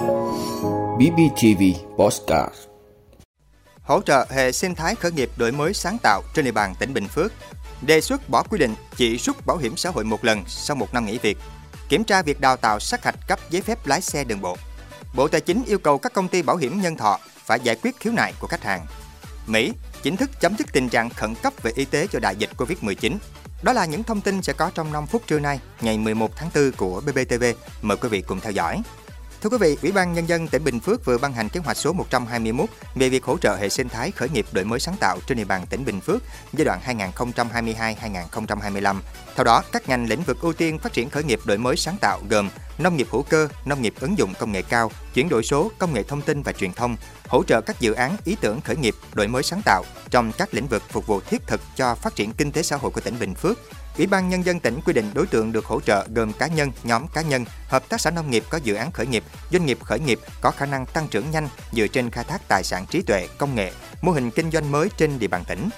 BBTV Postcard hỗ trợ hệ sinh thái khởi nghiệp đổi mới sáng tạo trên địa bàn tỉnh Bình Phước, đề xuất bỏ quy định chỉ rút bảo hiểm xã hội một lần sau một năm nghỉ việc, kiểm tra việc đào tạo sát hạch cấp giấy phép lái xe đường bộ. Bộ Tài chính yêu cầu các công ty bảo hiểm nhân thọ phải giải quyết khiếu nại của khách hàng. Mỹ chính thức chấm dứt tình trạng khẩn cấp về y tế cho đại dịch Covid-19. Đó là những thông tin sẽ có trong 5 phút trưa nay, ngày 11 tháng 4 của BBTV. Mời quý vị cùng theo dõi. Thưa quý vị, Ủy ban Nhân dân tỉnh Bình Phước vừa ban hành kế hoạch số 121 về việc hỗ trợ hệ sinh thái khởi nghiệp đổi mới sáng tạo trên địa bàn tỉnh Bình Phước giai đoạn 2022-2025. Theo đó, các ngành lĩnh vực ưu tiên phát triển khởi nghiệp đổi mới sáng tạo gồm nông nghiệp hữu cơ, nông nghiệp ứng dụng công nghệ cao, chuyển đổi số, công nghệ thông tin và truyền thông, hỗ trợ các dự án ý tưởng khởi nghiệp đổi mới sáng tạo trong các lĩnh vực phục vụ thiết thực cho phát triển kinh tế xã hội của tỉnh Bình Phước Ủy ban Nhân dân tỉnh quy định đối tượng được hỗ trợ gồm cá nhân, nhóm cá nhân, hợp tác xã nông nghiệp có dự án khởi nghiệp, doanh nghiệp khởi nghiệp có khả năng tăng trưởng nhanh dựa trên khai thác tài sản trí tuệ, công nghệ, mô hình kinh doanh mới trên địa bàn tỉnh.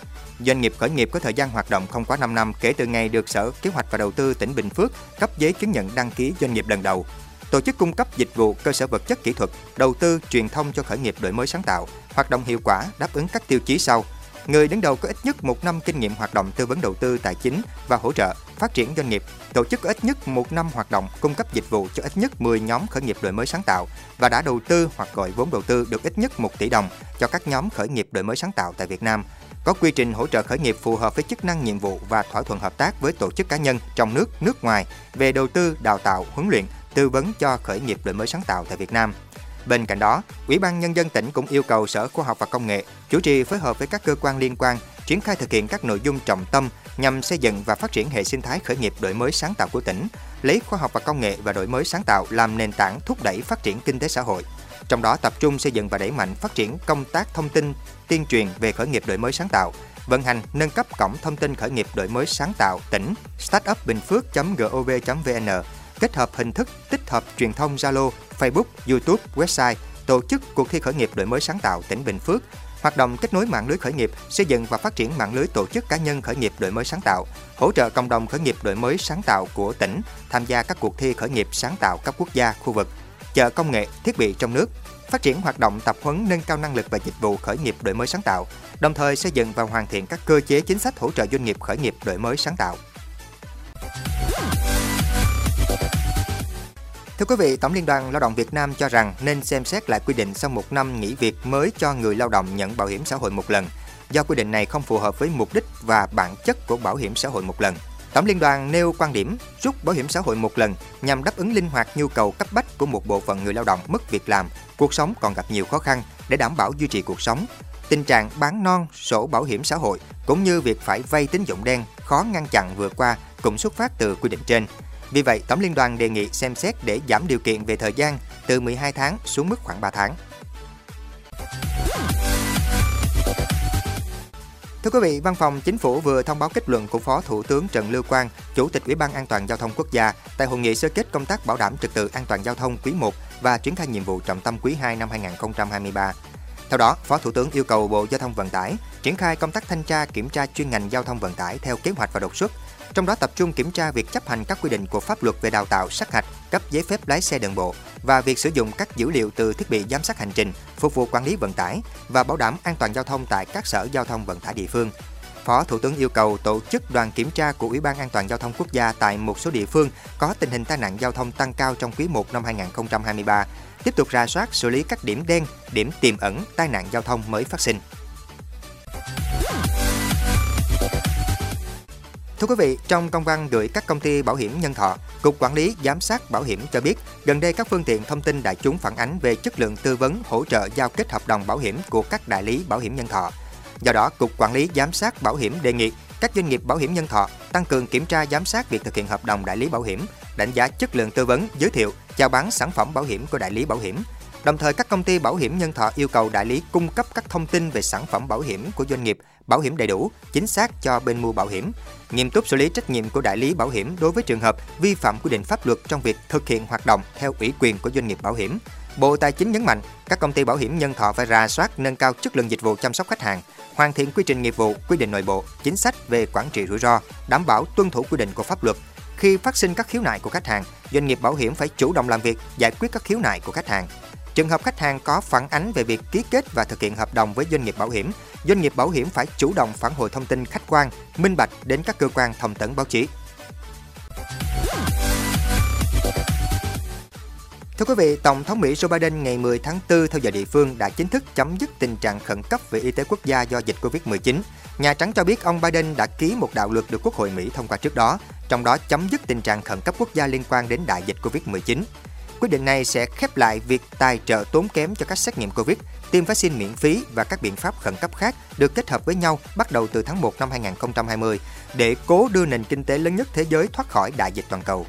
Doanh nghiệp khởi nghiệp có thời gian hoạt động không quá 5 năm kể từ ngày được Sở Kế hoạch và Đầu tư tỉnh Bình Phước cấp giấy chứng nhận đăng ký doanh nghiệp lần đầu. Tổ chức cung cấp dịch vụ cơ sở vật chất kỹ thuật, đầu tư, truyền thông cho khởi nghiệp đổi mới sáng tạo, hoạt động hiệu quả đáp ứng các tiêu chí sau – Người đứng đầu có ít nhất một năm kinh nghiệm hoạt động tư vấn đầu tư tài chính và hỗ trợ phát triển doanh nghiệp, tổ chức có ít nhất một năm hoạt động cung cấp dịch vụ cho ít nhất 10 nhóm khởi nghiệp đổi mới sáng tạo và đã đầu tư hoặc gọi vốn đầu tư được ít nhất 1 tỷ đồng cho các nhóm khởi nghiệp đổi mới sáng tạo tại Việt Nam. Có quy trình hỗ trợ khởi nghiệp phù hợp với chức năng nhiệm vụ và thỏa thuận hợp tác với tổ chức cá nhân trong nước, nước ngoài về đầu tư, đào tạo, huấn luyện, tư vấn cho khởi nghiệp đổi mới sáng tạo tại Việt Nam. Bên cạnh đó, Ủy ban Nhân dân tỉnh cũng yêu cầu Sở Khoa học và Công nghệ chủ trì phối hợp với các cơ quan liên quan triển khai thực hiện các nội dung trọng tâm nhằm xây dựng và phát triển hệ sinh thái khởi nghiệp đổi mới sáng tạo của tỉnh, lấy khoa học và công nghệ và đổi mới sáng tạo làm nền tảng thúc đẩy phát triển kinh tế xã hội. Trong đó tập trung xây dựng và đẩy mạnh phát triển công tác thông tin, tuyên truyền về khởi nghiệp đổi mới sáng tạo, vận hành nâng cấp cổng thông tin khởi nghiệp đổi mới sáng tạo tỉnh startupbinhphuoc.gov.vn kết hợp hình thức tích hợp truyền thông Zalo, Facebook, YouTube, website, tổ chức cuộc thi khởi nghiệp đổi mới sáng tạo tỉnh Bình Phước, hoạt động kết nối mạng lưới khởi nghiệp, xây dựng và phát triển mạng lưới tổ chức cá nhân khởi nghiệp đổi mới sáng tạo, hỗ trợ cộng đồng khởi nghiệp đổi mới sáng tạo của tỉnh tham gia các cuộc thi khởi nghiệp sáng tạo cấp quốc gia, khu vực, chợ công nghệ, thiết bị trong nước, phát triển hoạt động tập huấn nâng cao năng lực và dịch vụ khởi nghiệp đổi mới sáng tạo, đồng thời xây dựng và hoàn thiện các cơ chế chính sách hỗ trợ doanh nghiệp khởi nghiệp đổi mới sáng tạo. Thưa quý vị, Tổng Liên đoàn Lao động Việt Nam cho rằng nên xem xét lại quy định sau một năm nghỉ việc mới cho người lao động nhận bảo hiểm xã hội một lần, do quy định này không phù hợp với mục đích và bản chất của bảo hiểm xã hội một lần. Tổng Liên đoàn nêu quan điểm rút bảo hiểm xã hội một lần nhằm đáp ứng linh hoạt nhu cầu cấp bách của một bộ phận người lao động mất việc làm, cuộc sống còn gặp nhiều khó khăn để đảm bảo duy trì cuộc sống. Tình trạng bán non, sổ bảo hiểm xã hội cũng như việc phải vay tín dụng đen khó ngăn chặn vừa qua cũng xuất phát từ quy định trên. Vì vậy, Tổng Liên đoàn đề nghị xem xét để giảm điều kiện về thời gian từ 12 tháng xuống mức khoảng 3 tháng. Thưa quý vị, Văn phòng Chính phủ vừa thông báo kết luận của Phó Thủ tướng Trần Lưu Quang, Chủ tịch Ủy ban An toàn giao thông quốc gia tại hội nghị sơ kết công tác bảo đảm trật tự an toàn giao thông quý 1 và triển khai nhiệm vụ trọng tâm quý 2 năm 2023. Theo đó, Phó Thủ tướng yêu cầu Bộ Giao thông Vận tải triển khai công tác thanh tra kiểm tra chuyên ngành giao thông vận tải theo kế hoạch và đột xuất, trong đó tập trung kiểm tra việc chấp hành các quy định của pháp luật về đào tạo, sát hạch, cấp giấy phép lái xe đường bộ và việc sử dụng các dữ liệu từ thiết bị giám sát hành trình phục vụ quản lý vận tải và bảo đảm an toàn giao thông tại các sở giao thông vận tải địa phương. Phó Thủ tướng yêu cầu tổ chức đoàn kiểm tra của Ủy ban An toàn giao thông quốc gia tại một số địa phương có tình hình tai nạn giao thông tăng cao trong quý 1 năm 2023, tiếp tục ra soát xử lý các điểm đen, điểm tiềm ẩn tai nạn giao thông mới phát sinh. Thưa quý vị, trong công văn gửi các công ty bảo hiểm nhân thọ, Cục Quản lý Giám sát Bảo hiểm cho biết, gần đây các phương tiện thông tin đại chúng phản ánh về chất lượng tư vấn hỗ trợ giao kết hợp đồng bảo hiểm của các đại lý bảo hiểm nhân thọ. Do đó, Cục Quản lý Giám sát Bảo hiểm đề nghị các doanh nghiệp bảo hiểm nhân thọ tăng cường kiểm tra giám sát việc thực hiện hợp đồng đại lý bảo hiểm, đánh giá chất lượng tư vấn, giới thiệu, chào bán sản phẩm bảo hiểm của đại lý bảo hiểm. Đồng thời các công ty bảo hiểm nhân thọ yêu cầu đại lý cung cấp các thông tin về sản phẩm bảo hiểm của doanh nghiệp bảo hiểm đầy đủ, chính xác cho bên mua bảo hiểm, nghiêm túc xử lý trách nhiệm của đại lý bảo hiểm đối với trường hợp vi phạm quy định pháp luật trong việc thực hiện hoạt động theo ủy quyền của doanh nghiệp bảo hiểm. Bộ Tài chính nhấn mạnh, các công ty bảo hiểm nhân thọ phải ra soát nâng cao chất lượng dịch vụ chăm sóc khách hàng, hoàn thiện quy trình nghiệp vụ, quy định nội bộ, chính sách về quản trị rủi ro, đảm bảo tuân thủ quy định của pháp luật. Khi phát sinh các khiếu nại của khách hàng, doanh nghiệp bảo hiểm phải chủ động làm việc giải quyết các khiếu nại của khách hàng. Trường hợp khách hàng có phản ánh về việc ký kết và thực hiện hợp đồng với doanh nghiệp bảo hiểm, doanh nghiệp bảo hiểm phải chủ động phản hồi thông tin khách quan, minh bạch đến các cơ quan thông tấn báo chí. Thưa quý vị, Tổng thống Mỹ Joe Biden ngày 10 tháng 4 theo giờ địa phương đã chính thức chấm dứt tình trạng khẩn cấp về y tế quốc gia do dịch Covid-19. Nhà Trắng cho biết ông Biden đã ký một đạo luật được Quốc hội Mỹ thông qua trước đó, trong đó chấm dứt tình trạng khẩn cấp quốc gia liên quan đến đại dịch Covid-19. Quyết định này sẽ khép lại việc tài trợ tốn kém cho các xét nghiệm Covid, tiêm vaccine miễn phí và các biện pháp khẩn cấp khác được kết hợp với nhau bắt đầu từ tháng 1 năm 2020 để cố đưa nền kinh tế lớn nhất thế giới thoát khỏi đại dịch toàn cầu.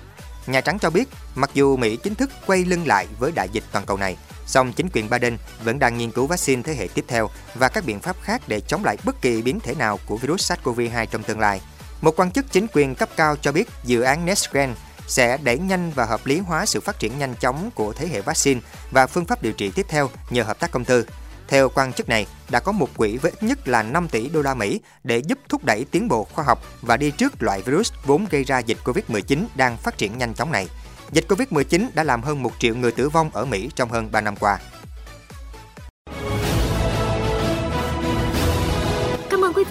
Nhà Trắng cho biết, mặc dù Mỹ chính thức quay lưng lại với đại dịch toàn cầu này, song chính quyền Biden vẫn đang nghiên cứu vaccine thế hệ tiếp theo và các biện pháp khác để chống lại bất kỳ biến thể nào của virus SARS-CoV-2 trong tương lai. Một quan chức chính quyền cấp cao cho biết dự án NextGen sẽ đẩy nhanh và hợp lý hóa sự phát triển nhanh chóng của thế hệ vaccine và phương pháp điều trị tiếp theo nhờ hợp tác công tư. Theo quan chức này, đã có một quỹ với ít nhất là 5 tỷ đô la Mỹ để giúp thúc đẩy tiến bộ khoa học và đi trước loại virus vốn gây ra dịch Covid-19 đang phát triển nhanh chóng này. Dịch Covid-19 đã làm hơn 1 triệu người tử vong ở Mỹ trong hơn 3 năm qua.